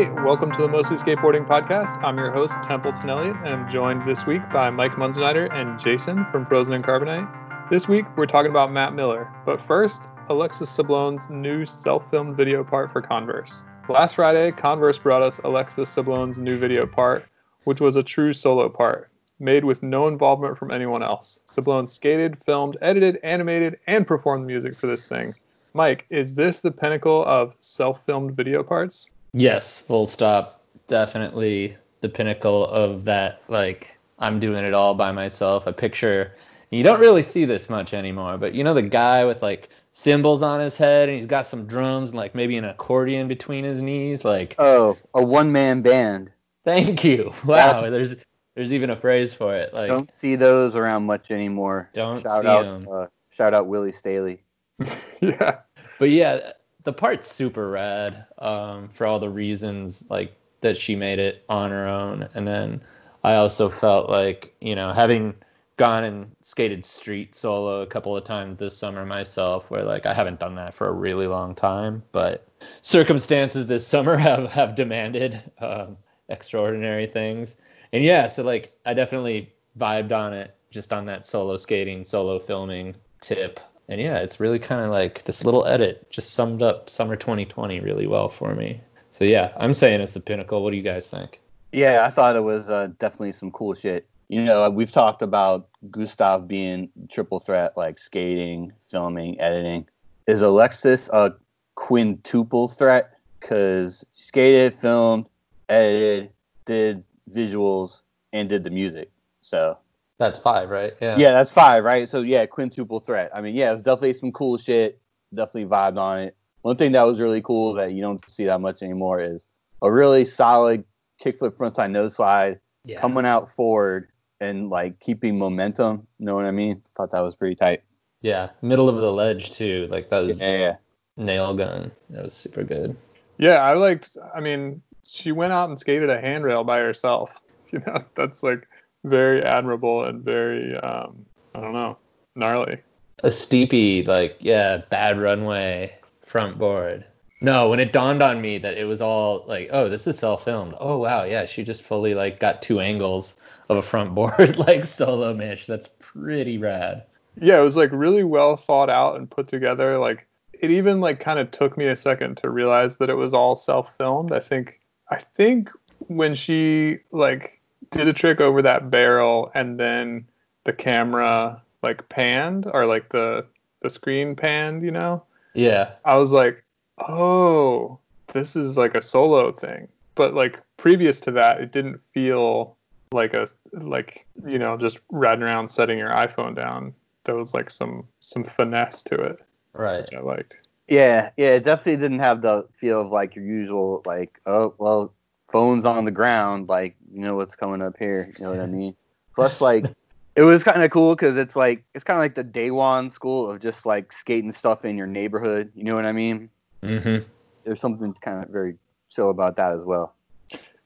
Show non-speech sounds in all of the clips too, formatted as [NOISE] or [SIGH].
Hey, welcome to the Mostly Skateboarding Podcast. I'm your host, Templeton Elliott, and I'm joined this week by Mike Munzenrider and Jason from Frozen and Carbonite. This week, we're talking about Matt Miller, but first, Alexis Sablone's new self filmed video part for Converse. Last Friday, Converse brought us Alexis Sablone's new video part, which was a true solo part, made with no involvement from anyone else. Sablone skated, filmed, edited, animated, and performed music for this thing. Mike, is this the pinnacle of self filmed video parts? Yes, full stop. Definitely the pinnacle of that. Like, I'm doing it all by myself. A picture. You don't really see this much anymore, but you know the guy with like cymbals on his head and he's got some drums and like maybe an accordion between his knees. Like, oh, a one man band. Thank you. [LAUGHS] Wow, yeah. there's there's even a phrase for it. Like, don't see those around much anymore. Don't shout see out, them. Uh, shout out Willie Staley. [LAUGHS] yeah. But yeah, the part's super rad um, for all the reasons like that she made it on her own, and then I also felt like you know having gone and skated street solo a couple of times this summer myself where like I haven't done that for a really long time but circumstances this summer [LAUGHS] have have demanded um, extraordinary things. And yeah so like I definitely vibed on it just on that solo skating solo filming tip and yeah, it's really kind of like this little edit just summed up summer 2020 really well for me. So yeah, I'm saying it's the pinnacle. What do you guys think? Yeah, I thought it was uh, definitely some cool shit. You know, we've talked about Gustav being triple threat, like skating, filming, editing. Is Alexis a quintuple threat? Because skated, filmed, edited, did visuals, and did the music. So that's five, right? Yeah. Yeah, that's five, right? So yeah, quintuple threat. I mean, yeah, it was definitely some cool shit. Definitely vibed on it. One thing that was really cool that you don't see that much anymore is a really solid kickflip frontside nose slide, yeah. coming out forward and like keeping momentum. You know what I mean? Thought that was pretty tight. Yeah, middle of the ledge too. Like that was yeah, yeah. nail gun. That was super good. Yeah, I liked. I mean, she went out and skated a handrail by herself. [LAUGHS] You know, that's like very admirable and very um, I don't know gnarly. A steepy like yeah bad runway front board. No, when it dawned on me that it was all like, oh, this is self filmed. Oh wow, yeah, she just fully like got two angles of a front board [LAUGHS] like solo mish. That's pretty rad. Yeah, it was like really well thought out and put together. Like it even like kind of took me a second to realize that it was all self filmed. I think I think when she like did a trick over that barrel and then the camera like panned or like the the screen panned, you know? Yeah. I was like, "Oh, this is like a solo thing." But like previous to that, it didn't feel like a like, you know, just riding around setting your iPhone down. There was like some some finesse to it. Right. I liked. Yeah, yeah, it definitely didn't have the feel of like your usual like, oh, well, phones on the ground, like you know what's coming up here. You know what I mean? Plus, like [LAUGHS] it was kind of cool because it's like it's kind of like the day one school of just like skating stuff in your neighborhood. You know what I mean? Mm-hmm. There's something kind of very chill about that as well.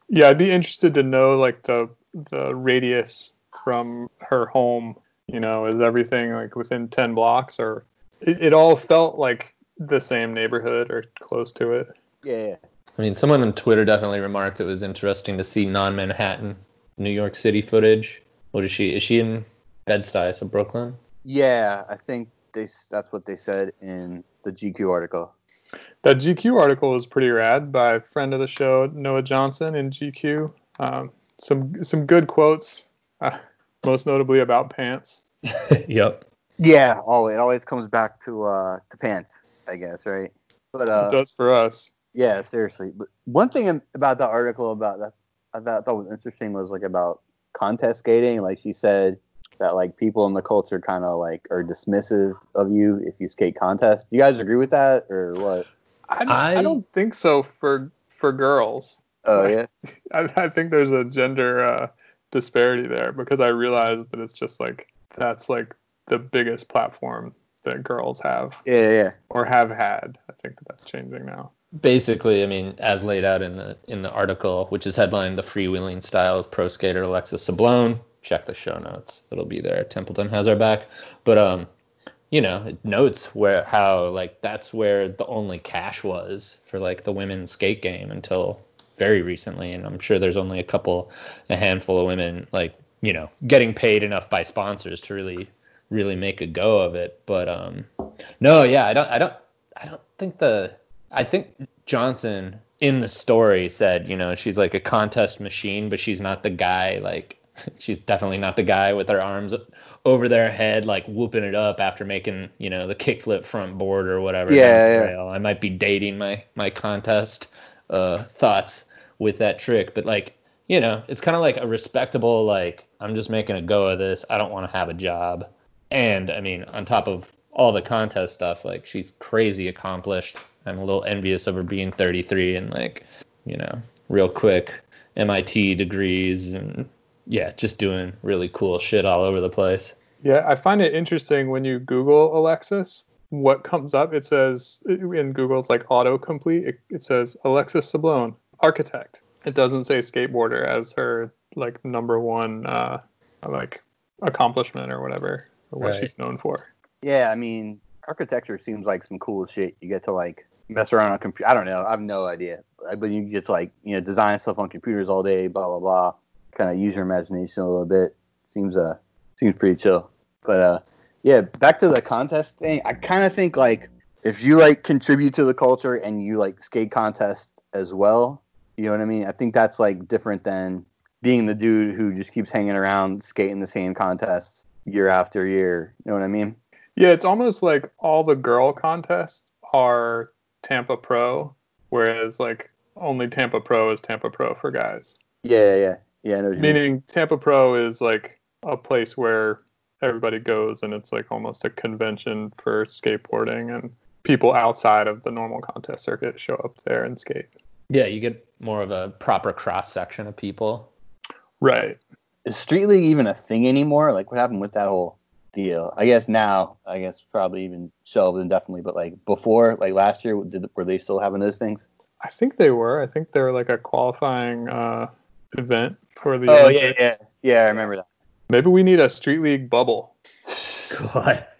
Yeah, I'd be interested to know like the the radius from her home. You know, is everything like within ten blocks, or it, it all felt like the same neighborhood or close to it. Yeah. I mean, someone on Twitter definitely remarked it was interesting to see non-Manhattan New York City footage. What is she? Is she in Bed-Stuy, so Brooklyn? Yeah, I think they that's what they said in the GQ article. That GQ article was pretty rad by a friend of the show Noah Johnson in GQ. Um, some some good quotes, uh, most notably about pants. [LAUGHS] yep. Yeah, always it always comes back to uh to pants, I guess, right? But uh, it does for us. Yeah, seriously. But one thing about the article about that I thought, thought was interesting was like about contest skating. Like she said that like people in the culture kind of like are dismissive of you if you skate contest. Do you guys agree with that or what? I don't, I, I don't think so for for girls. Oh yeah. [LAUGHS] I, I think there's a gender uh, disparity there because I realize that it's just like that's like the biggest platform that girls have. Yeah, yeah. Or have had. I think that that's changing now basically, I mean, as laid out in the in the article, which is headlined "The Freewheeling Style of Pro Skater Alexis Sablone." Check the show notes; it'll be there. Templeton has our back. But um, you know, it notes where how like that's where the only cash was for like the women's skate game until very recently, and I'm sure there's only a couple, a handful of women like you know getting paid enough by sponsors to really really make a go of it. But um, no, yeah, I don't, I don't, I don't think the, I think Johnson in the story said, you know, she's like a contest machine, but she's not the guy. Like, [LAUGHS] she's definitely not the guy with her arms over their head, like whooping it up after making, you know, the kickflip front board or whatever. Yeah, yeah. I might be dating my my contest uh, thoughts with that trick, but like, you know, it's kind of like a respectable, like, I'm just making a go of this. I don't want to have a job. And I mean, on top of all the contest stuff, like she's crazy accomplished. I'm a little envious of her being 33 and like, you know, real quick MIT degrees and yeah, just doing really cool shit all over the place. Yeah, I find it interesting when you Google Alexis, what comes up, it says in Google's like autocomplete, it, it says Alexis Sablone, architect. It doesn't say skateboarder as her like number one uh like accomplishment or whatever or what Right. she's known for. Yeah, I mean, architecture seems like some cool shit. You get to like mess around on computer. I don't know. I have no idea. But you get to like you know design stuff on computers all day. Blah blah blah. Kind of use your imagination a little bit. Seems uh seems pretty chill. But uh yeah, back to the contest thing. I kind of think like if you like contribute to the culture and you like skate contest as well, you know what I mean. I think that's like different than being the dude who just keeps hanging around skating the same contests year after year. You know what I mean? Yeah, it's almost like all the girl contests are Tampa Pro, whereas like only Tampa Pro is Tampa Pro for guys. Yeah, yeah, yeah. I know what you mean. Meaning Tampa Pro is like a place where everybody goes and it's like almost a convention for skateboarding and people outside of the normal contest circuit show up there and skate. Yeah, you get more of a proper cross section of people. Right. Is Street League even a thing anymore? Like, what happened with that whole deal? I guess now, I guess probably even shelved indefinitely, but like before, like last year, did were they still having those things? I think they were. I think they were like a qualifying uh, event for the Oh Olympics. yeah, yeah, yeah. I remember that. Maybe we need a street league bubble. God. [LAUGHS]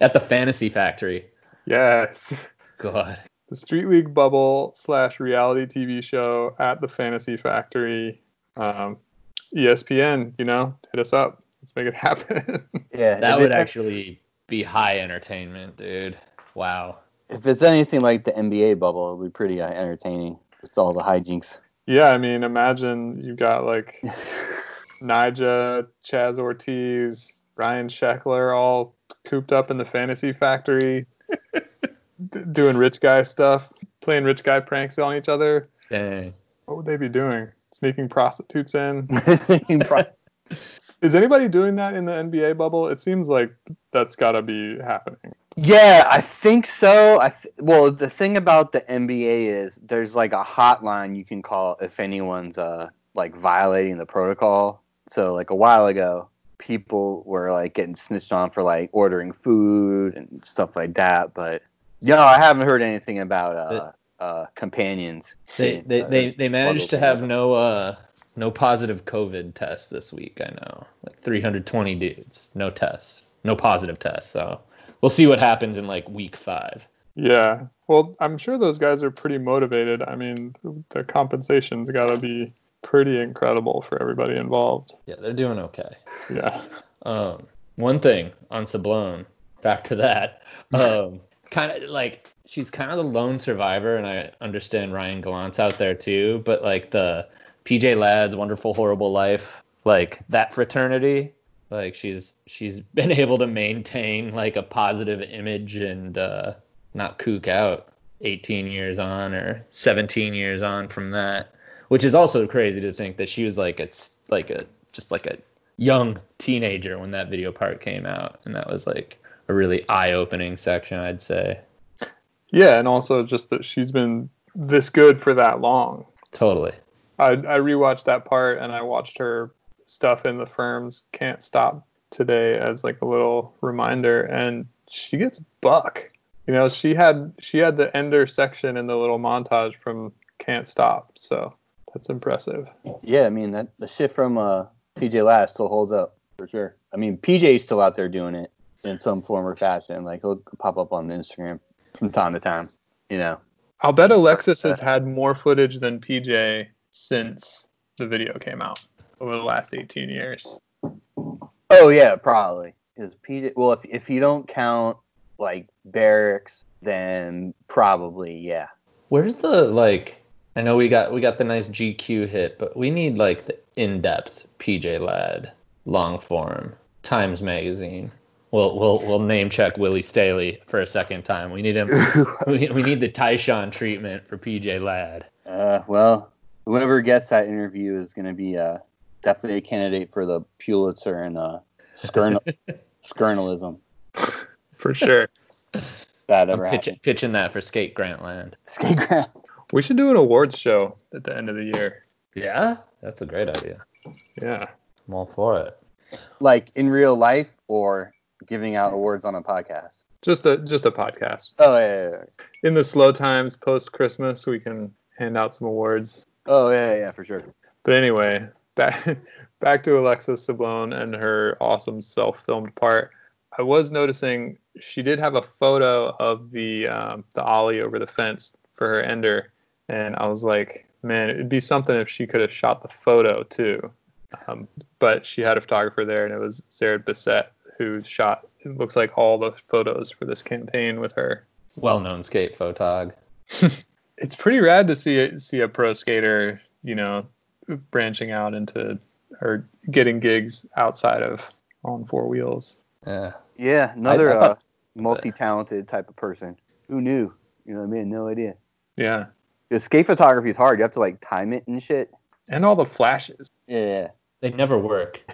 At the Fantasy Factory. Yes. God. the Street League Bubble slash reality TV show at the Fantasy Factory. Um, ESPN, you know, hit us up. Let's make it happen. [LAUGHS] Yeah, That would it- actually be high entertainment, dude. Wow. If it's anything like the NBA bubble, it would be pretty uh, entertaining. It's all the hijinks. yeah, I mean, imagine you've got like [LAUGHS] Nyjah, Chaz Ortiz, Ryan Sheckler all cooped up in the Fantasy Factory, [LAUGHS] d- doing rich guy stuff, playing rich guy pranks on each other. Dang. What would they be doing? Sneaking prostitutes in? Pro- Is anybody doing that in the NBA bubble? It seems like that's got to be happening. Yeah, I think so. I th- well, the thing about the NBA is there's like a hotline you can call if anyone's uh like violating the protocol. So like a while ago, people were like getting snitched on for like ordering food and stuff like that. But you know, I haven't heard anything about uh uh companions. They they, Uh, they, they managed to have no uh no positive COVID test this week. I know, like 320 dudes, no tests, no positive tests. So we'll see what happens in like week five. Yeah. Well, I'm sure those guys are pretty motivated. I mean, the compensation's got to be pretty incredible for everybody involved. Yeah, they're doing okay. Yeah. Um, one thing on Sablone, back to that. Um, [LAUGHS] kind of like she's kind of the lone survivor, and I understand Ryan Gallant's out there too. But like the PJ Ladd's Wonderful Horrible Life, like that fraternity, like she's she's [LAUGHS] been able to maintain like a positive image and uh, not kook out 18 years on or 17 years on from that, which is also crazy to think that she was like a like a just like a young teenager when that video part came out, and that was like a really eye-opening section, I'd say. Yeah. And also just that she's been this good for that long. Totally. I, I rewatched that part and I watched her stuff in the firms can't stop today as like a little reminder and she gets buck you know she had she had the ender section in the little montage from can't stop so that's impressive Yeah, I mean that the shit from uh, PJ Ladd still holds up for sure. I mean PJ's still out there doing it in some form or fashion. Like he'll pop up on Instagram from time to time. You know, I'll bet Alexis has had more footage than PJ since the video came out over the last 18 years. Oh yeah, probably. Because PJ, well, if if you don't count like barracks, then probably yeah. Where's the like? I know we got we got the nice GQ hit, but we need like the in-depth PJ Ladd long form Times Magazine. We'll we'll we'll name check Willie Staley for a second time. We need him. [LAUGHS] we, we need the Tyshawn treatment for PJ Ladd. Uh, well, whoever gets that interview is going to be uh, definitely a candidate for the Pulitzer and uh, skern- [LAUGHS] skernalism. For sure. That I'm ever pitch, pitching that for Skate Grantland. Skate ground. We should do an awards show at the end of the year. Yeah, that's a great idea. Yeah. I'm all for it. Like in real life or giving out awards on a podcast. Just a just a podcast. Oh yeah, yeah, yeah. In the slow times post Christmas, we can hand out some awards. Oh yeah, yeah, for sure. But anyway, back [LAUGHS] back to Alexis Sablone and her awesome self-filmed part. I was noticing she did have a photo of the um, the ollie over the fence for her ender, and I was like, man, it'd be something if she could have shot the photo too. Um, but she had a photographer there, and it was Sarah Bissett who shot. It looks like all the photos for this campaign with her. Well-known skate photog. [LAUGHS] it's pretty rad to see see a pro skater, you know, branching out into or getting gigs outside of on four wheels. Yeah. Yeah, another I thought- uh, multi-talented type of person. Who knew? You know what I mean? No idea. Yeah, Because skate photography is hard. You have to like time it and shit. and all the flashes. Yeah. They never work. [LAUGHS]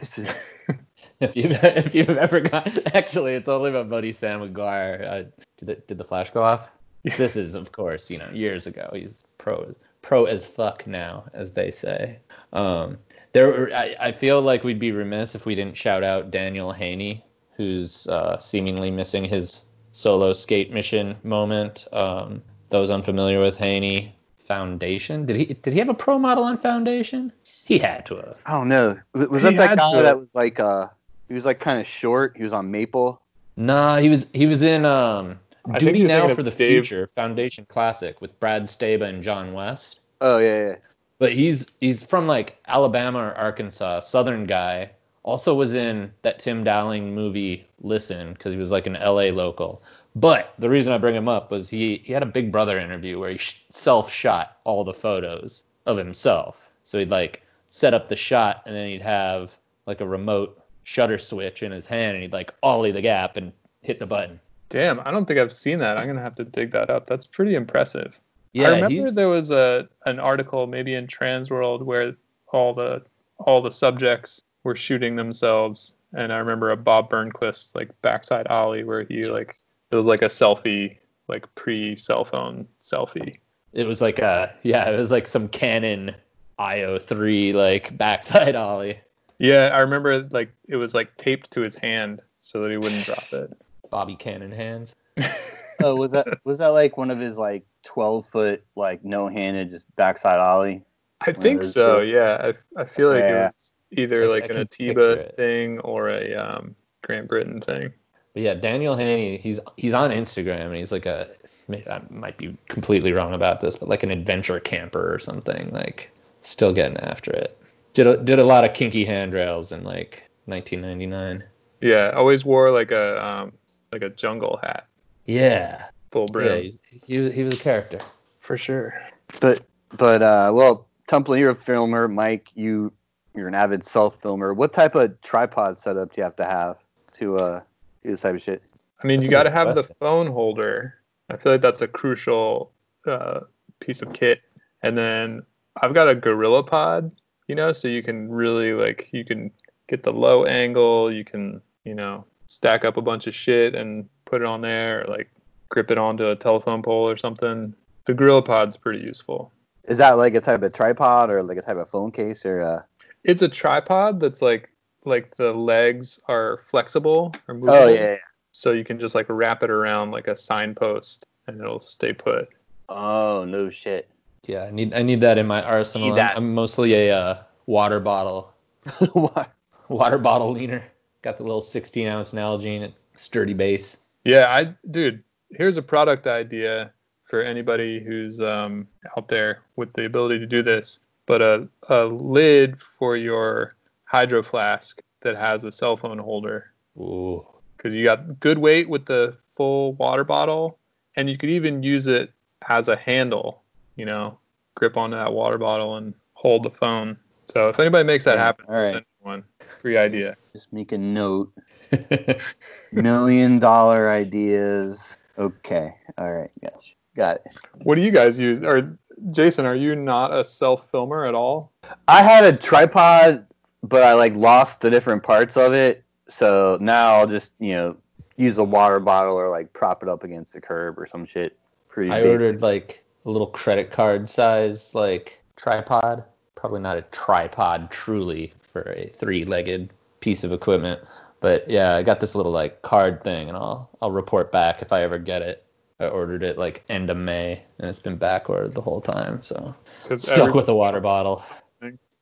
If you've if you've ever got [LAUGHS] actually, it's only my buddy Sam McGuire. Uh, did the did the flash go off? [LAUGHS] This is of course you know years ago. He's pro pro as fuck now, as they say. Um, there I, I feel like we'd be remiss if we didn't shout out Daniel Haney, who's uh, seemingly missing his solo skate mission moment. Um, those unfamiliar with Haney, Foundation. Did he did he have a pro model on Foundation? He had to have. I don't know. Was was He that that guy to. that was like uh he was like kind of short. He was on Maple. Nah, he was he was in um I Duty Now for the Dave- Future Foundation Classic with Brad Staba and John West. Oh yeah, yeah. But he's he's from like Alabama or Arkansas, Southern guy. Also was in that Tim Dowling movie Listen because he was like an LA local. But the reason I bring him up was he he had a Big Brother interview where he sh- self shot all the photos of himself. So he'd like set up the shot and then he'd have like a remote shutter switch in his hand and he'd like ollie the gap and hit the button. Damn, I don't think I've seen that. I'm gonna have to dig that up. That's pretty impressive. Yeah, I remember he's there was a an article maybe in Transworld where all the all the subjects were shooting themselves, and I remember a Bob Burnquist like backside ollie where he like it was like a selfie, like pre cell phone selfie. it was like a yeah, it was like some Canon IO3 like backside ollie. Yeah, I remember like it was like taped to his hand so that he wouldn't drop it. Bobby Cannon hands. Oh, was that was that like one of his like twelve foot like no handed just backside ollie? I think so. two. Yeah, I, I feel like Yeah. it was either I- like I an Atiba thing or a um, Grant Brittain thing. But yeah, Daniel Haney, he's he's on Instagram and he's like a I might be completely wrong about this, but like an adventure camper or something, like still getting after it. Did a, did a lot of kinky handrails in like 1999. Yeah, always wore like a um, like a jungle hat, Yeah. full brim. Yeah, he, he, was- he was a character. for sure. But but uh well, Temple, you're a filmer. Mike, you you're an avid self filmer. What type of tripod setup do you have to have to uh do this type of shit? I mean, That's you got to good have the phone holder. I feel like that's a crucial uh, piece of kit. And then I've got a Gorilla Pod, you know, so you can really like you can get the low angle. You can you know stack up a bunch of shit and put it on there, or like grip it onto a telephone pole or something. The Gorilla Pod's pretty useful. Is that like a type of tripod or like a type of phone case or uh It's a tripod that's like like the legs are flexible or movable. Oh yeah. yeah. So you can just like wrap it around like a signpost and it'll stay put. Oh no shit. Yeah, I need I need that in my arsenal. I'm, that. I'm mostly a uh, water bottle [LAUGHS] water bottle leaner. Got the little 16 ounce Nalgene, sturdy base. Yeah, I dude, here's a product idea for anybody who's um, out there with the ability to do this, but a, a lid for your hydro flask that has a cell phone holder Ooh. because you got good weight with the full water bottle, and you could even use it as a handle. You know, grip onto that water bottle and hold the phone. So if anybody makes that happen, all right. send one. Free idea. Just make a note. Million dollar ideas. Okay. All right. Gotcha. Got it. What do you guys use? Or Jason, are you not a self filmer at all? I had a tripod, but I like lost the different parts of it. So now I'll just you know use a water bottle or like prop it up against the curb or some shit. Pretty. I basic. ordered like a little credit card size like tripod. Probably not a tripod truly for a three-legged piece of equipment, but yeah, I got this little like card thing, and I'll I'll report back if I ever get it. I ordered it like end of May, and it's been back ordered the whole time, so Because stuck with a water bottle.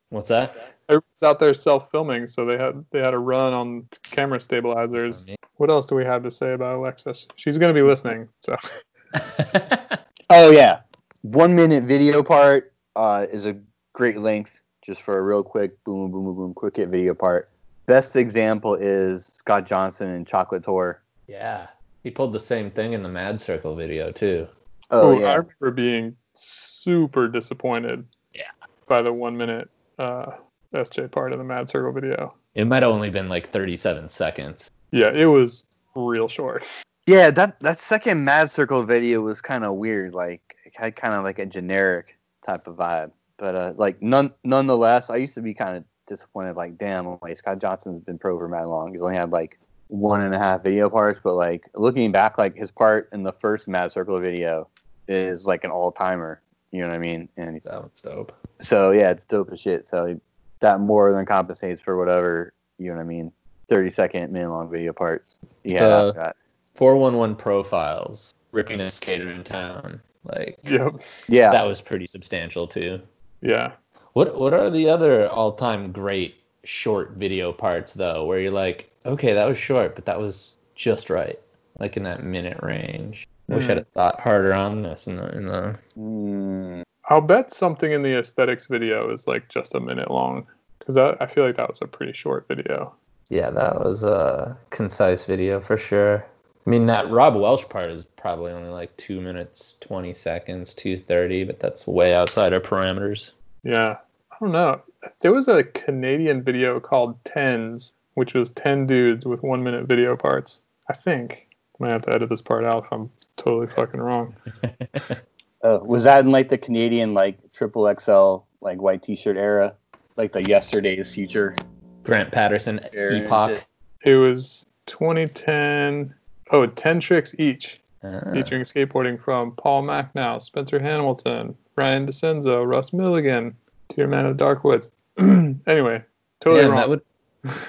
What's that? everybody's out there self filming, so they had they had a run on camera stabilizers. What else do we have to say about Alexis? She's gonna be listening, so [LAUGHS] [LAUGHS] Oh yeah, one minute video part uh, is a great length just for a real quick boom boom boom boom quick hit video part. Best example is Scott Johnson and Chocolate Tour. yeah, he pulled the same thing in the Mad Circle video too. Oh Ooh, I yeah, remember being super disappointed. Yeah. By the one minute uh, SJ part of the Mad Circle video. It might have only been like 37 seconds. Yeah, it was real short. [LAUGHS] yeah. That that second Mad Circle video was kind of weird. Like it had kind of like a generic type of vibe. But uh, like none nonetheless, I used to be kind of disappointed. Like damn, like Scott Johnson's been pro for mad long. He's only had like one and a half video parts. But like looking back, like his part in the first Mad Circle video is like an all timer. You know what I mean? And he's, That was dope. so yeah, it's dope as shit. So he- that more than compensates for whatever you know what I mean. Thirty second minute long video parts. Yeah, after that. 411 profiles, ripping a skater in town. Like Yep. yeah. that was pretty substantial too. Yeah. What what are the other all-time great short video parts though, where you're like, okay, that was short, but that was just right, like in that minute range. Wish Hmm. I'd have thought harder on this in the in the. Mm, I'll bet something in the aesthetics video is like just a minute long because I feel like that was a pretty short video. Yeah, that was a concise video for sure. I mean, that Rob Welsh part is probably only like two minutes twenty seconds, two thirty, but that's way outside our parameters. Yeah. I don't know. There was a Canadian video called Tens, which was 10 dudes with one minute video parts. I think. I might have to edit this part out if I'm totally fucking wrong. [LAUGHS] uh, was that in like the Canadian like triple XL like white T-shirt era, like the yesterday's future? Grant Patterson Era epoch. shit? It was 2010. Oh, 10 tricks each, Ah. featuring skateboarding from Paul Machnau, Spencer Hamilton, Ryan DeCenzo, Russ Milligan, Dear Man of Dark Woods. [CLEARS THROAT] anyway, totally Damn, wrong. that would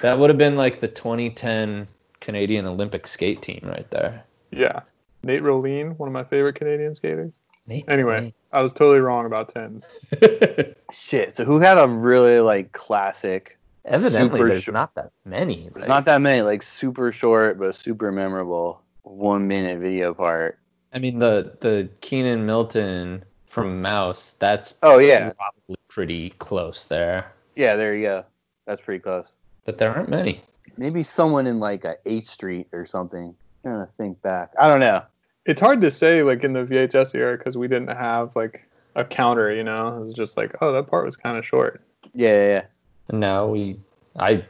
that would have been like the 2010 Canadian Olympic skate team right there. Yeah. Nate Roline, one of my favorite Canadian skaters. Nate Anyway, I was totally wrong about tens. [LAUGHS] Shit. So who had a really like classic? evidently Super there's short. not that many. Like, Not that many, like super short but super memorable one minute video part. I mean the the Keenan Milton from Mouse. That's Oh yeah, probably pretty close there, yeah. There you go. That's pretty close. but there aren't many. Maybe someone in like a 8th Street or something. I'm trying to think back. I don't know. It's hard to say, like, in the VHS era, because we didn't have, like, a counter, you know? It was just like, oh, that part was kind of short. Yeah, yeah, yeah. And now we, I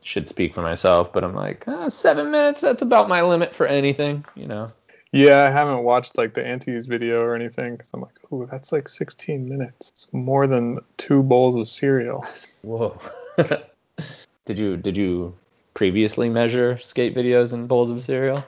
should speak for myself, but I'm like ah, seven minutes. That's about my limit for anything, you know. Yeah, I haven't watched, like, the Antes video or anything, because I'm like, ooh, that's like 16 minutes. It's more than two bowls of cereal. [LAUGHS] Whoa. [LAUGHS] did you did you previously measure skate videos in bowls of cereal?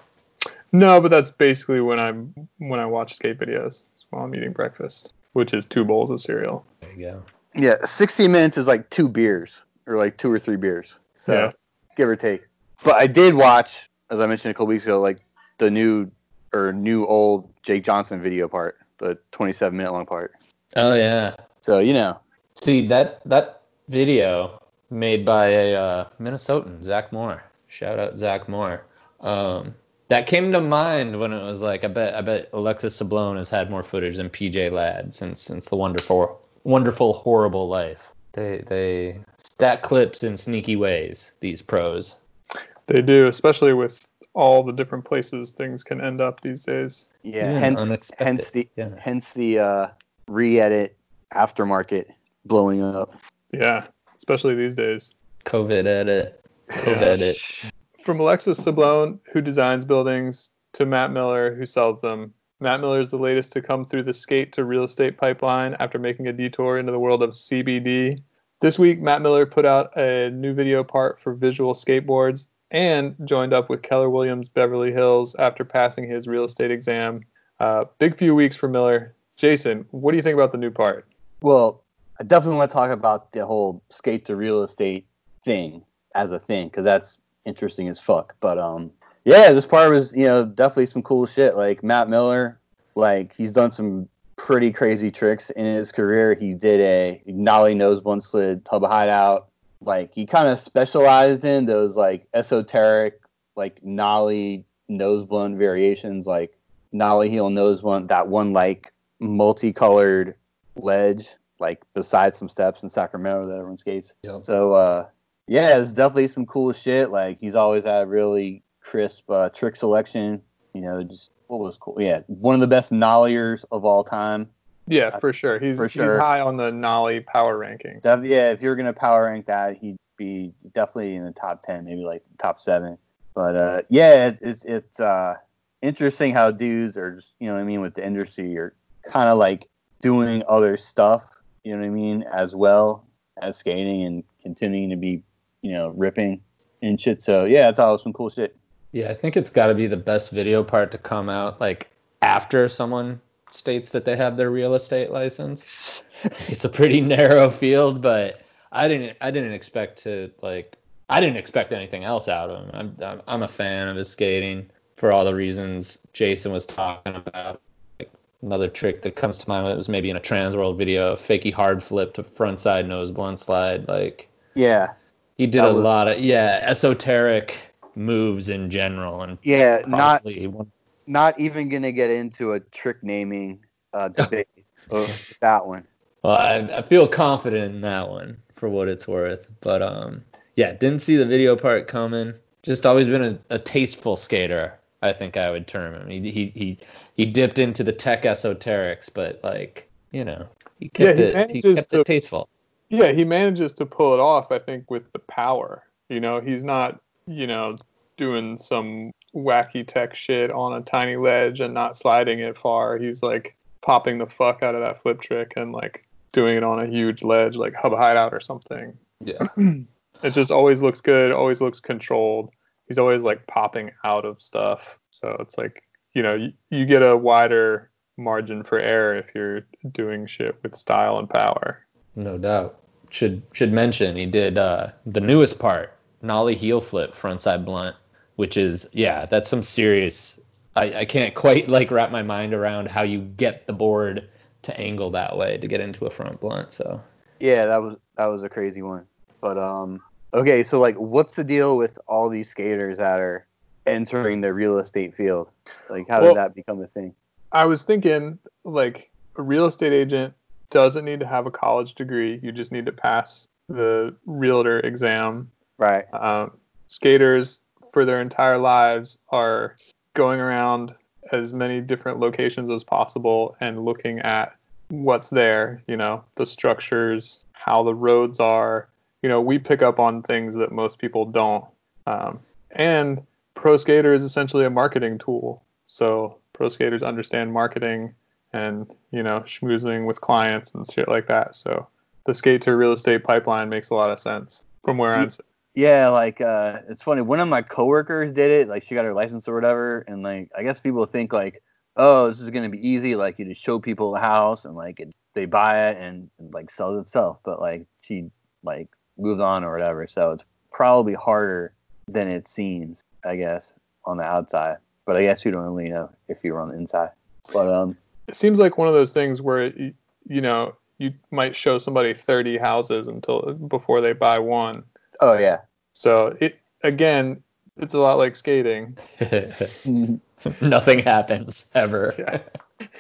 No, but that's basically when I'm when I watch skate videos while I'm eating breakfast, which is two bowls of cereal. There you go. Yeah, 60 minutes is like two beers or like two or three beers. So Yeah. give or take. But I did watch, as I mentioned a couple weeks ago, like the new or new old Jake Johnson video part, the 27 minute long part. Oh yeah. So you know, See that that video made by a uh, Minnesotan, Zach Moore. Shout out Zach Moore. Um, that came to mind when it was like I bet I bet Alexis Sablone has had more footage than PJ Ladd since since the wonderful wonderful horrible life. They they stack clips in sneaky ways. These pros. They do, especially with all the different places things can end up these days. Yeah, Yeah, hence unexpected. hence the Yeah. hence the uh, re-edit aftermarket blowing up. Yeah, especially these days. COVID edit. COVID edit. From Alexis Sablone, who designs buildings, to Matt Miller, who sells them. Matt Miller is the latest to come through the skate to real estate pipeline after making a detour into the world of CBD. This week, Matt Miller put out a new video part for visual skateboards and joined up with Keller Williams Beverly Hills after passing his real estate exam. Uh, big few weeks for Miller. Jason, what do you think about the new part? Well, I definitely want to talk about the whole skate to real estate thing as a thing because that's interesting as fuck. But um, yeah, this part was you know definitely some cool shit. Like Matt Miller, like he's done some pretty crazy tricks in his career. He did a nollie nose blunt slid Hubba Hideout. Like he kind of specialized in those like esoteric like nollie nose blunt variations, like nollie heel nose blunt. That one like multicolored ledge, like beside some steps in Sacramento that everyone skates. Yep. So uh, yeah, it's definitely some cool shit. Like he's always had a really crisp uh, trick selection. You know, just what was cool. Yeah, one of the best nolliers of all time. Yeah, for sure. He's, For he's high on the Nolly power ranking. Def- yeah, if you were gonna power rank that, he'd be definitely in the top ten, maybe like top seven. But uh, yeah, it's it's, it's uh, interesting how dudes are just you know what I mean with the industry are kind of like doing other stuff, you know what I mean, as well as skating and continuing to be you know ripping and shit. So yeah, I thought it was some cool shit. Yeah, I think it's got to be the best video part to come out like after someone states that they have their real estate license. [LAUGHS] It's a pretty narrow field, but I didn't I didn't expect to like I didn't expect anything else out of him. I'm I'm, I'm a fan of his skating for all the reasons Jason was talking about. Like, another trick that comes to mind was maybe in a Trans World video, a fakey hard flip to frontside nose blunt slide. Like Yeah, he did a was- lot of yeah esoteric moves in general and yeah, not one not even gonna get into a trick naming uh, [LAUGHS] debate of that one. Well, I, I feel confident in that one for what it's worth. But um, yeah, didn't see the video part coming. Just always been a, a tasteful skater. I think I would term him. He he he he dipped into the tech esoterics, but like you know, he kept he it. He kept to- it tasteful. Yeah, he manages to pull it off, I think, with the power. You know, he's not, you know, doing some wacky tech shit on a tiny ledge and not sliding it far. He's like popping the fuck out of that flip trick and like doing it on a huge ledge, like Hubba Hideout or something. Yeah. [CLEARS THROAT] It just always looks good, always looks controlled. He's always like popping out of stuff. So it's like, you know, you, you get a wider margin for error if you're doing shit with style and power. No doubt. Should should mention he did uh, the newest part, nollie heel flip frontside blunt, which is yeah, that's some serious. I, I can't quite like wrap my mind around how you get the board to angle that way to get into a front blunt. So Yeah, that was that was a crazy one. But um okay, so like what's the deal with all these skaters that are entering the real estate field? Like how Well- does that become a thing? I was thinking like a real estate agent doesn't need to have a college degree. You just need to pass the realtor exam. Right. Um, skaters for their entire lives are going around as many different locations as possible and looking at what's there, you know, the structures, how the roads are. You know, we pick up on things that most people don't. Um, and pro skater is essentially a marketing tool. So pro skaters understand marketing and, you know, schmoozing with clients and shit like that. So the skate to real estate pipeline makes a lot of sense from where Do- I'm sitting. Yeah, like uh it's funny. One of my coworkers did it, like she got her license or whatever, and like I guess people think like, oh, this is gonna be easy, like you just show people the house and like it, they buy it and, and like sells itself. But like she like moved on or whatever, so it's probably harder than it seems, I guess, on the outside. But I guess you don't really know if you were on the inside. But um, it seems like one of those things where you know you might show somebody 30 houses until before they buy one oh yeah, so it again it's a lot like skating. [LAUGHS] Nothing happens ever. [LAUGHS]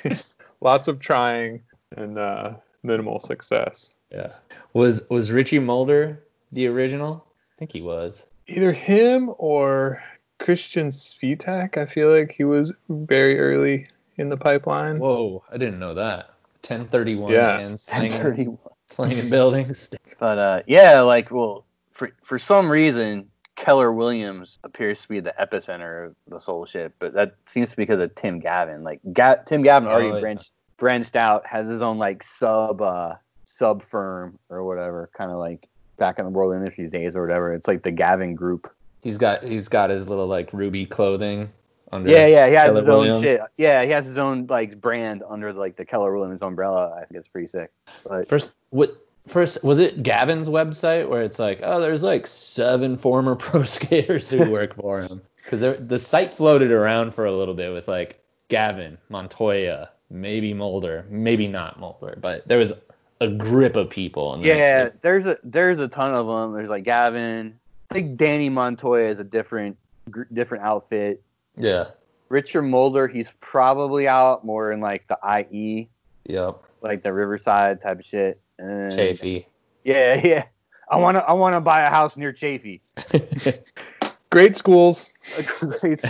Yeah. [LAUGHS] Lots of trying and uh, minimal success. Yeah. Was was Richie Mulder the original? I think he was. Either him or Christian Svitak. I feel like he was very early in the pipeline. Whoa, I didn't know that. 1031 Yeah. and slinging, 1031. slinging buildings. But uh, yeah, like well, for for some reason, Keller Williams appears to be the epicenter of this whole shit. But that seems to be because of Tim Gavin. Like Ga- Tim Gavin already Oh, yeah. branched branched out, has his own like sub uh sub firm or whatever, kind of like back in the World Industries days or whatever. It's like the Gavin Group. He's got he's got his little like ruby clothing under. Yeah, yeah, he has Keller his own shit. Yeah, he has his own like brand under like the Keller Williams umbrella. I think it's pretty sick. But First, what first was it Gavin's website where it's like, oh, there's like seven former [LAUGHS] pro skaters who work for him because the site floated around for a little bit with like Gavin, Montoya, maybe Mulder, maybe not Mulder, but there was a grip of people. And Yeah, there's a there's a ton of them. There's like Gavin. I think Danny Montoya is a different gr- different outfit. yeah, Richard Mulder, he's probably out more in like the IE, yep, like the Riverside type of shit. And Chafee. Yeah, [LAUGHS] yeah. I wanna I wanna buy a house near Chafee. [LAUGHS] Great schools. [LAUGHS] Great.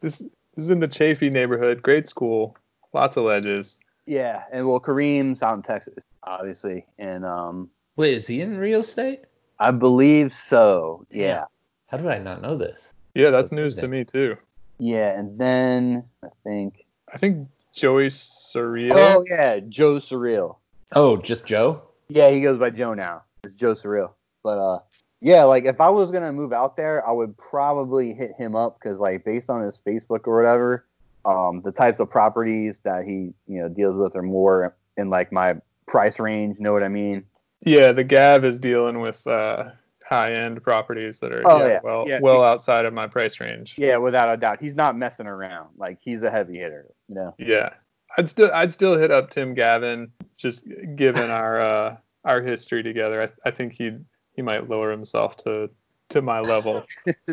This, this is in the Chafee neighborhood. Great school. Lots of ledges. yeah, and well, Kareem's out in Texas, obviously, and um, Wait, is he in real estate? I believe so. Yeah. Yeah. How did I not know this? Yeah, that's So news to me too. Yeah, and then I think. I think Joey Suriel. Oh yeah, Joe Suriel. Oh, just Joe? Yeah, he goes by Joe now. It's Joe Suriel. But uh, yeah, like if I was gonna move out there, I would probably hit him up because like based on his Facebook or whatever, um, the types of properties that he you know deals with are more in like my price range. Know what I mean? Yeah, the Gav is dealing with uh, high-end properties that are Oh, yeah, yeah. well Yeah. well outside of my price range. Yeah, without a doubt, he's not messing around. Like he's a heavy hitter. You know? Yeah. I'd still I'd still hit up Tim Gavin just given [LAUGHS] our uh, our history together. I, I think he he might lower himself to to my level.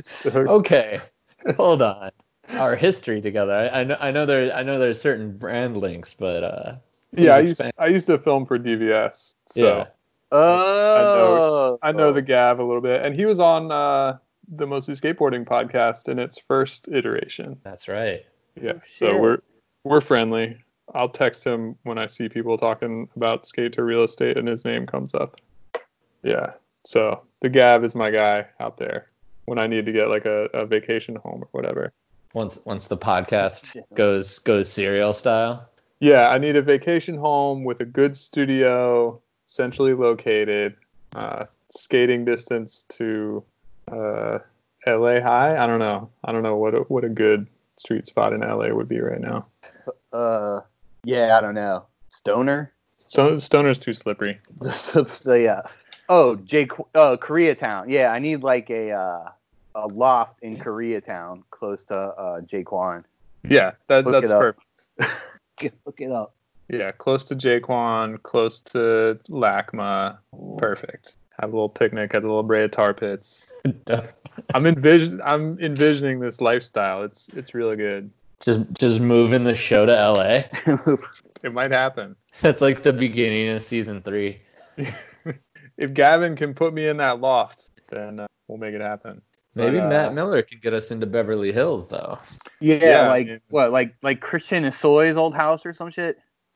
So- [LAUGHS] Okay, hold on. Our history together. I, I know. I know there. I know there's certain brand links, but uh, yeah, I used. I used to film for DVS. So yeah. Oh, I know the Gav a little bit. And he was on uh, the Mostly Skateboarding podcast in its first iteration. That's right. Yeah. Oh, so shit. we're we're friendly. I'll text him when I see people talking about skate to real estate and his name comes up. Yeah. So the Gav is my guy out there when I need to get like a, a vacation home or whatever. Once once the podcast Yeah. goes goes serial style. Yeah, I need a vacation home with a good studio, centrally located, uh, skating distance to uh, LA High. I don't know. I don't know what a, what a good street spot in LA would be right now. Uh, yeah, I don't know. Stoner. So Stoner's too slippery. [LAUGHS] so yeah. Oh, Jake. Oh, Koreatown. Yeah, I need like a uh, a loft in Koreatown, close to uh, JKwon. Yeah, that, that's perfect. [LAUGHS] Look it up. Yeah, close to JKwon, close to LACMA. Perfect. Have a little picnic at the La Brea Tar Pits. [LAUGHS] I'm envision I'm envisioning this lifestyle. It's it's really good. Just just moving the show to LA. [LAUGHS] It might happen. That's like the beginning of season three. [LAUGHS] if Gavin can put me in that loft, then uh, we'll make it happen. Maybe But, uh, Matt Miller can get us into Beverly Hills though. yeah, Yeah, like I mean- what? Like like Christian Soy's old house or some shit. [LAUGHS]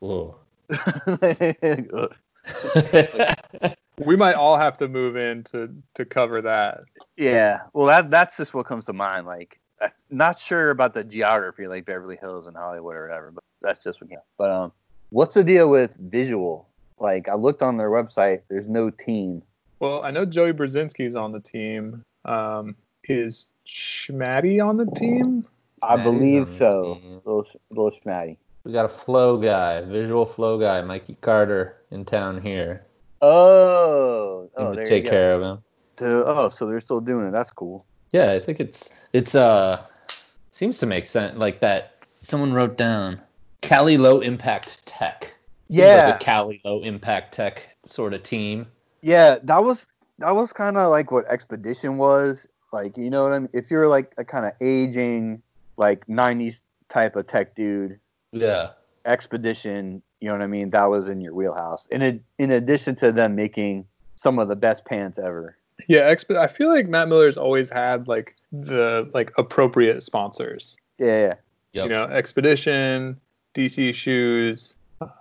We might all have to move in to to cover that. yeah. Well, that that's just what comes to mind. Like, I'm not sure about the geography, like Beverly Hills and Hollywood or whatever, but that's just what. Yeah. But um, what's the deal with visual? Like, I looked on their website. There's no team. Well, I know Joey Brzezinski's on the team. Um, is Schmatty on the team? I Matt believe so. Little little schmatty. We got a flow guy, visual flow guy, Mikey Carter in town here. Oh, oh, there take you go. care of him. To- oh, so they're still doing it. That's cool. Yeah, I think it's it's uh seems to make sense. Like that someone wrote down Cali low impact tech. Seems Yeah. like a Cali low impact tech sort of team. Yeah, that was that was kind of like what Expedition was Like you know what I mean? If you're like a kind of aging, like '90s type of tech dude, Yeah. expedition, you know what I mean? That was in your wheelhouse. In a, in addition to them making some of the best pants ever. Yeah, exp- I feel like Matt Miller's always had like the like appropriate sponsors. Yeah, yeah. Yep. You know, Expedition, DC Shoes.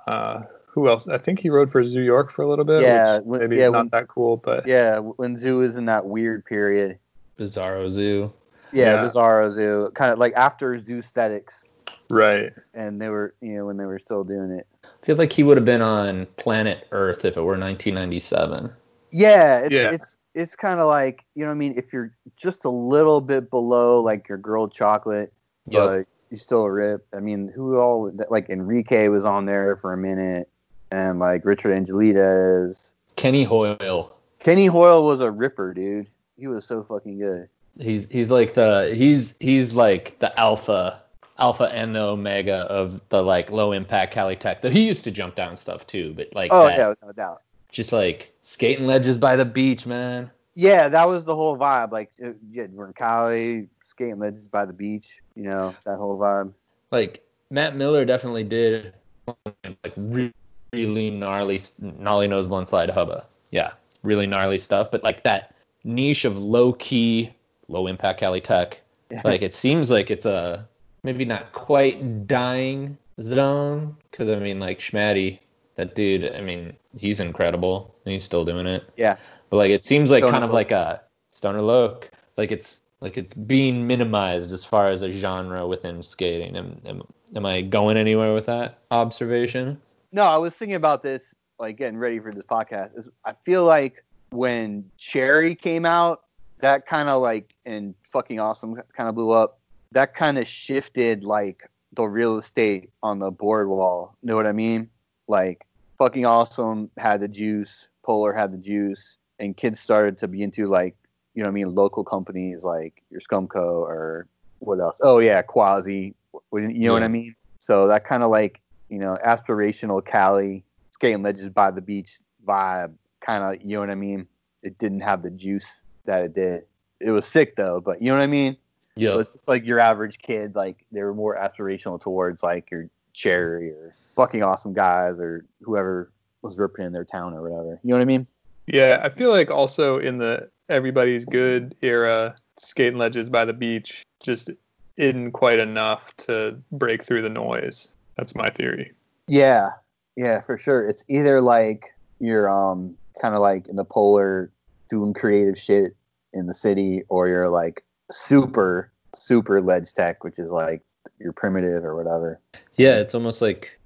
Uh, who else? I think he rode for Zoo York for a little bit. Yeah, which when- maybe yeah, is not when- that cool, but Yeah, when Zoo was in that weird period. Bizarro Zoo. Yeah, Yeah. Bizarro Zoo, kind of like after Zoo Aesthetics, right. and they were, you know, when they were still doing it. I feel like he would have been on planet Earth if it were 1997. Yeah, it's Yeah. it's it's kind of like you know what I mean. If you're just a little bit below like your grilled chocolate, Yep. but you still a rip. I mean, who all like Enrique was on there for a minute, and like Richard Angelides. Kenny Hoyle. Kenny Hoyle was a ripper, dude. He was so fucking good. He's he's like the he's he's like the alpha alpha and the omega of the like low impact Cali Tech. Though he used to jump down stuff too, but like Oh that, yeah, no doubt. Just like skating ledges by the beach, man. Yeah, that was the whole vibe. Like, uh, yeah, we're in Cali, skating ledges by the beach. You know that whole vibe. Like Matt Miller definitely did like re- really gnarly gnarly nose blunt slide hubba. Yeah, really gnarly stuff. But like that niche of low key, low impact Cali Tech. like it seems like it's a maybe not quite dying zone because I mean like Schmatty, that dude. I mean he's incredible and he's still doing it. Yeah. But like it seems like Stoner kind of like a stoner look. Like it's like it's being minimized as far as a genre within skating. Am, am, am I going anywhere with that observation? No, I was thinking about this, like getting ready for this podcast. Is I feel like when Cherry came out, that kind of like and fucking awesome kind of blew up. That kind of shifted like the real estate on the board wall. Know what I mean? Like fucking awesome had the juice, Polar had the juice, and kids started to be into like you know what I mean local companies like your Scumco or what else? Oh yeah, Quasi. You know what I mean? So that kind of like you know, aspirational Cali, skating ledges by the beach vibe, kind of, you know what I mean? It didn't have the juice that it did. It was sick though, but you know what I mean? So Yeah. it's like your average kid, like they were more aspirational towards like your Cherry or fucking awesome guys or whoever was ripping in their town or whatever. You know what I mean? Yeah, I feel like also in the everybody's good era, skating ledges by the beach just isn't quite enough to break through the noise. That's my theory. Yeah, yeah, for sure. It's either like you're um kind of like in the polar doing creative shit in the city, or you're like super super ledge tech, which is like you're primitive or whatever. Yeah, it's almost like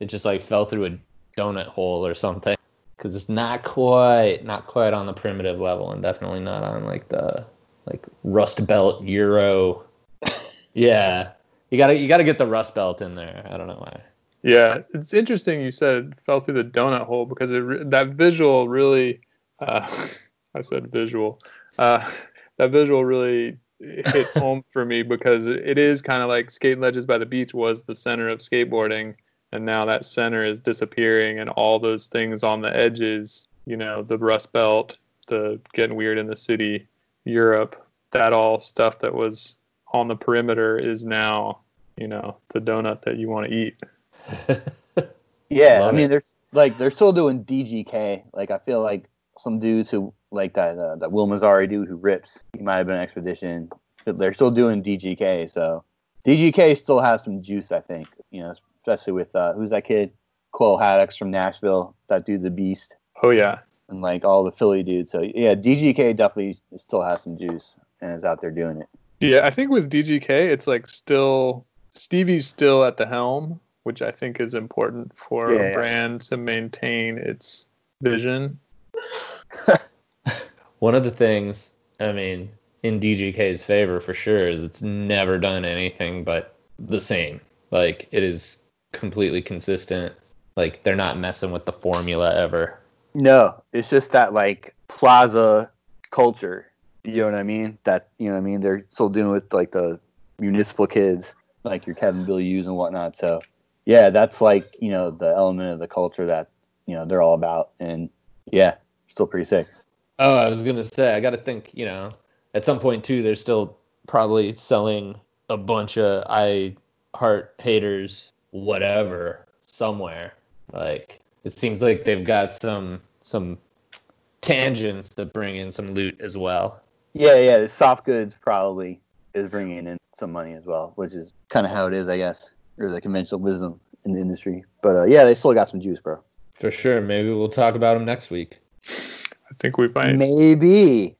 it just like fell through a donut hole or something. Because it's not quite, not quite on the primitive level, and definitely not on like the like Rust Belt Euro. [LAUGHS] yeah, you gotta you gotta get the Rust Belt in there. I don't know why. Yeah, it's interesting you said it fell through the donut hole because it that visual really, uh, [LAUGHS] I said visual, uh, that visual really hit home [LAUGHS] for me because it it is kind of like skating ledges by the beach was the center of skateboarding, and now that center is disappearing, and all those things on the edges, you know, the Rust Belt, the getting weird in the city, Europe, that all stuff that was on the perimeter is now, you know, the donut that you want to eat. [LAUGHS] Yeah, I Love mean, it. they're like they're still doing DGK. Like I feel like some dudes who like that uh, that Will Mazzari dude who rips. He might have been expedition they're still doing DGK. So DGK still has some juice, I think. You know, especially with uh, who's that kid? Cole Haddocks from Nashville. That dude's a beast. Oh yeah, And like all the Philly dudes. So yeah, DGK definitely still has some juice and is out there doing it. Yeah, I think with DGK, it's like still Stevie's still at the helm, which I think is important for Yeah, a yeah. brand to maintain its vision. [LAUGHS] One of the things, I mean, in DGK's favor for sure is it's never done anything but the same. Like it is completely consistent. Like they're not messing with the formula ever. No, it's just that like plaza culture. You know what I mean? That you know what I mean? They're still doing with like the municipal kids, like your Kevin Bill Hughes and whatnot. So yeah, that's like, you know, the element of the culture that, you know, they're all about. And yeah, still pretty sick. Oh, I was gonna say I got to think. You know, at some point too, they're still probably selling a bunch of I heart haters whatever somewhere. Like it seems like they've got some some tangents that bring in some loot as well. Yeah, yeah. The soft goods probably is bringing in some money as well, which is kind of how it is, I guess, or the conventional wisdom in the industry. But uh, yeah, they still got some juice, bro. For sure. Maybe we'll talk about them next week. I think we might. Maybe.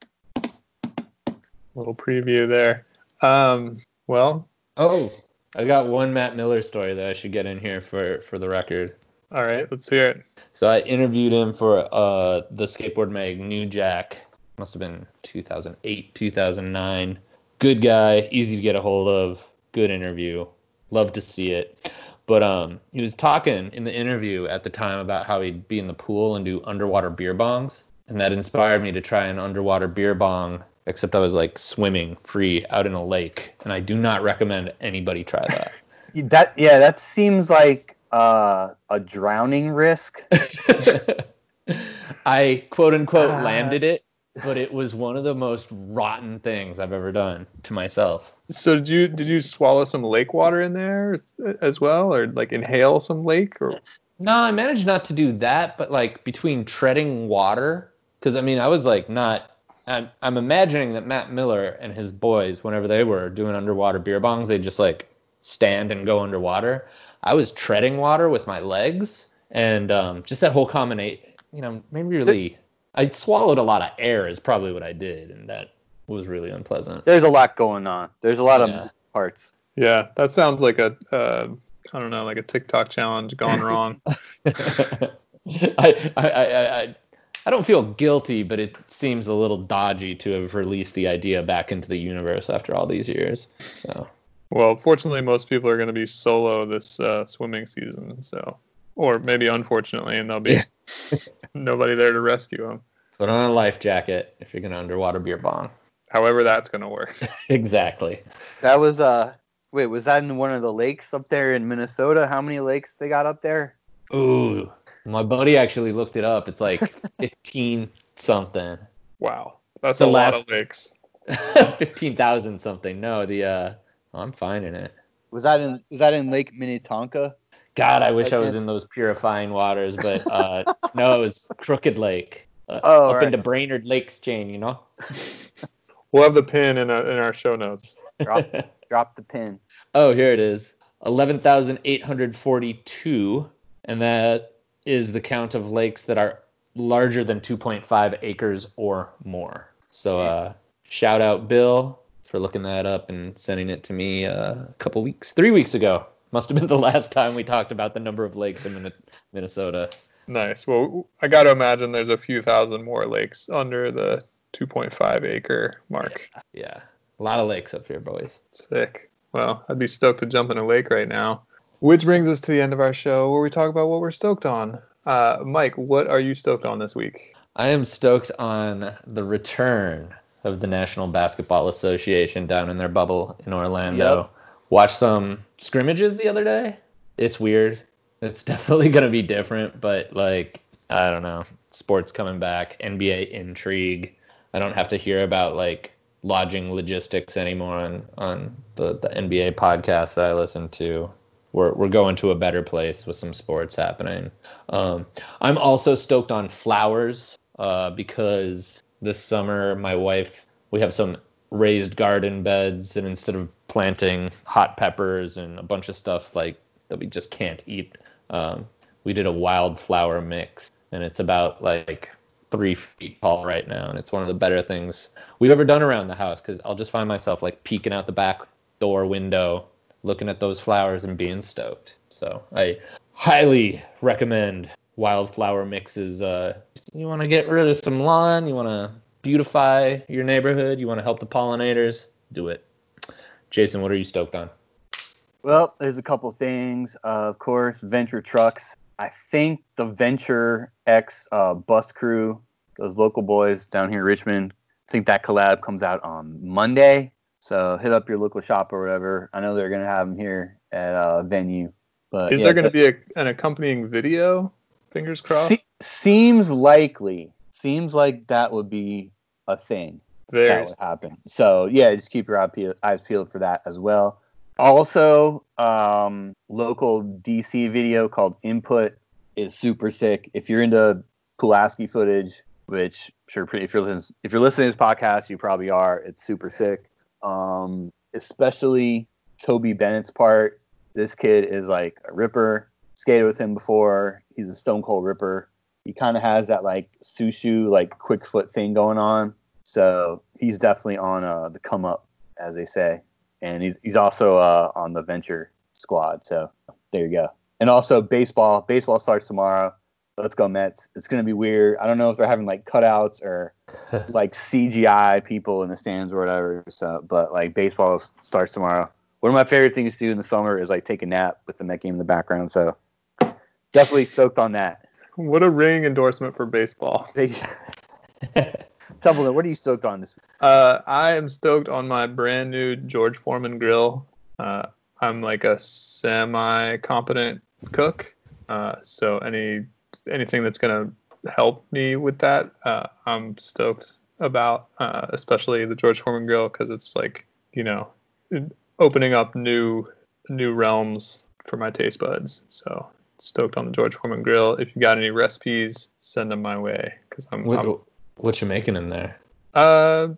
Little preview there. Um, well, Oh, I got one Matt Miller story that I should get in here for for the record. all right, let's hear it. So I interviewed him for uh, the skateboard mag New Jack. Must have been 2008, 2009. Good guy, easy to get a hold of. Good interview. Love to see it. But um, he was talking in the interview at the time about how he'd be in the pool and do underwater beer bongs, and that inspired me to try an underwater beer bong. Except I was like swimming free out in a lake, and I do not recommend anybody try that. [LAUGHS] That yeah, that seems like uh, a drowning risk. [LAUGHS] I quote unquote Ah. landed it, but it was one of the most rotten things I've ever done to myself. So did you did you swallow some lake water in there as well, or like inhale some lake? Or No, I managed not to do that, but like between treading water, because I mean, I was like not. I'm, I'm imagining that Matt Miller and his boys, whenever they were doing underwater beer bongs, they just like stand and go underwater. I was treading water with my legs, and um, just that whole combination, you know, made me really. I swallowed a lot of air, is probably what I did, and that was really unpleasant. There's a lot going on. There's a lot Yeah. of parts. yeah, that sounds like a uh, I don't know, like a TikTok challenge gone wrong. [LAUGHS] I, I, I, I, I don't feel guilty, but it seems a little dodgy to have released the idea back into the universe after all these years. So well, fortunately, most people are going to be solo this uh, swimming season, so or maybe unfortunately, and there'll be [LAUGHS] nobody there to rescue them. put on a life jacket if you're gonna underwater beer bong. However, that's going to work. [LAUGHS] [LAUGHS] exactly. That was uh wait, was that in one of the lakes up there in Minnesota? How many lakes they got up there? Ooh, my buddy actually looked it up. It's like [LAUGHS] 15 something, Wow, that's The a lot last- of lakes. [LAUGHS] 15,000 something. No, the uh, I'm finding it. Was that in was that in Lake Minnetonka? God, I wish I was in those purifying waters, but uh, [LAUGHS] no, it was Crooked Lake. Uh, Oh, up right. into Brainerd Lakes chain, you know. We'll have the pin in, a, in our show notes. Drop drop the pin. Oh, here it is. 11,842. And that is the count of lakes that are larger than 2.5 acres or more. So, uh, shout out Bill for looking that up and sending it to me uh, a couple weeks, three weeks ago. Must have been [LAUGHS] the last time we talked about the number of lakes in Minnesota. Nice. Well, I got to imagine there's a few thousand more lakes under the 2.5 acre mark. Yeah, a lot of lakes up here, boys. Sick. Well, I'd be stoked to jump in a lake right now. Which brings us to the end of our show where we talk about what we're stoked on. Uh, Mike, what are you stoked on this week? I am stoked on the return of the National Basketball Association down in their bubble in Orlando. Yep. Watched some scrimmages the other day. It's weird. It's [LAUGHS] definitely going to be different, but like, I don't know. Sports coming back, NBA intrigue. I don't have to hear about like lodging logistics anymore on, on the, the NBA podcast that I listen to. We're, we're going to a better place with some sports happening. Um, I'm also stoked on flowers uh, because this summer my wife we have some raised garden beds and instead of planting hot peppers and a bunch of stuff like that we just can't eat, um, we did a wildflower mix and it's about like three feet tall right now and it's one of the better things we've ever done around the house because I'll just find myself like peeking out the back door window looking at those flowers and being stoked. So I highly recommend wildflower mixes. Uh, you want to get rid of some lawn, you want to beautify your neighborhood, you want to help the pollinators, do it. Jason, what are you stoked on? Well, there's a couple things. Uh, of course, Venture Trucks. I think the Venture X uh, bus crew, those local boys down here in Richmond, I think that collab comes out on Monday. So hit up your local shop or whatever. I know they're gonna have them here at a venue. But Is yeah, there going to be a, an accompanying video? Fingers crossed. Se- seems likely. Seems like that would be a thing. Very. that would happen. So yeah, just keep your eye eyes peeled for that as well. Also, um, local DC video called Input is super sick. If you're into Pulaski footage, which sure if you're listening, if you're listening to this podcast, you probably are. It's super sick. Um, especially Toby Bennett's part. This kid is like a ripper. Skated with him before. He's a stone cold ripper. He kind of has that like Suciu like quick foot thing going on. So he's definitely on uh, the come up, as they say. And he's, he's also uh, on the venture squad. So there you go. And also baseball. Baseball starts tomorrow. Let's go Mets. It's gonna be weird. I don't know if they're having like cutouts or [LAUGHS] like CGI people in the stands or whatever. So, but like baseball starts tomorrow. One of my favorite things to do in the summer is like take a nap with the Met game in the background. So definitely stoked on that. What a ring endorsement for baseball. [LAUGHS] Templeton, what are you stoked on this week? Uh, I am stoked on my brand new George Foreman grill. Uh, I'm like a semi-competent cook, uh, so any anything that's gonna help me with that, uh, I'm stoked about. Uh, especially the George Foreman grill because it's like you know opening up new new realms for my taste buds. So stoked on the George Foreman grill. If you got any recipes, send them my way because I'm, I'm What, what you making in there? uh,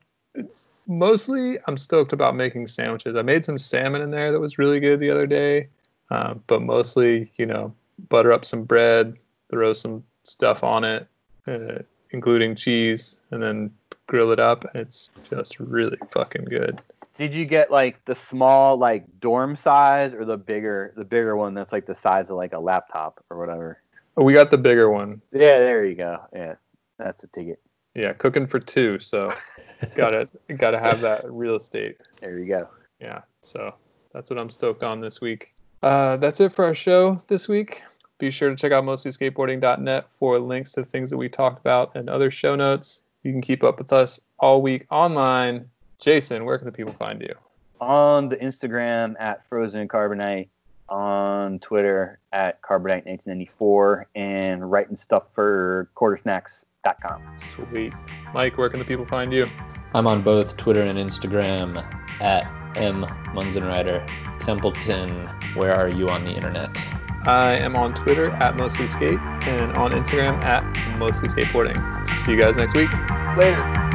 mostly I'm stoked about making sandwiches. I made some salmon in there that was really good the other day, uh, but mostly, you know, butter up some bread, throw some stuff on it, uh, including cheese, and then grill it up, and it's just really fucking good. Did you get like the small like dorm size or the bigger the bigger one that's like the size of like a laptop or whatever? We got the bigger one. Yeah, there you go. Yeah, that's a ticket. Yeah, cooking for two, so [LAUGHS] gotta gotta have that real estate. There you go. yeah so that's what i'm stoked on this week uh, that's it for our show this week be sure to check out mostlyskateboarding.net for links to things that we talked about and other show notes you can keep up with us all week online jason where can the people find you On the Instagram at Frozen Carbonite, on Twitter at Carbonite1994, and writing stuff for quartersnacks.com. sweet mike where can the people find you I'm on both Twitter and Instagram at M Munzenrider. Templeton, where are you on the internet? I am on twitter at mostly skate and on instagram at mostly skateboarding see you guys next week Later.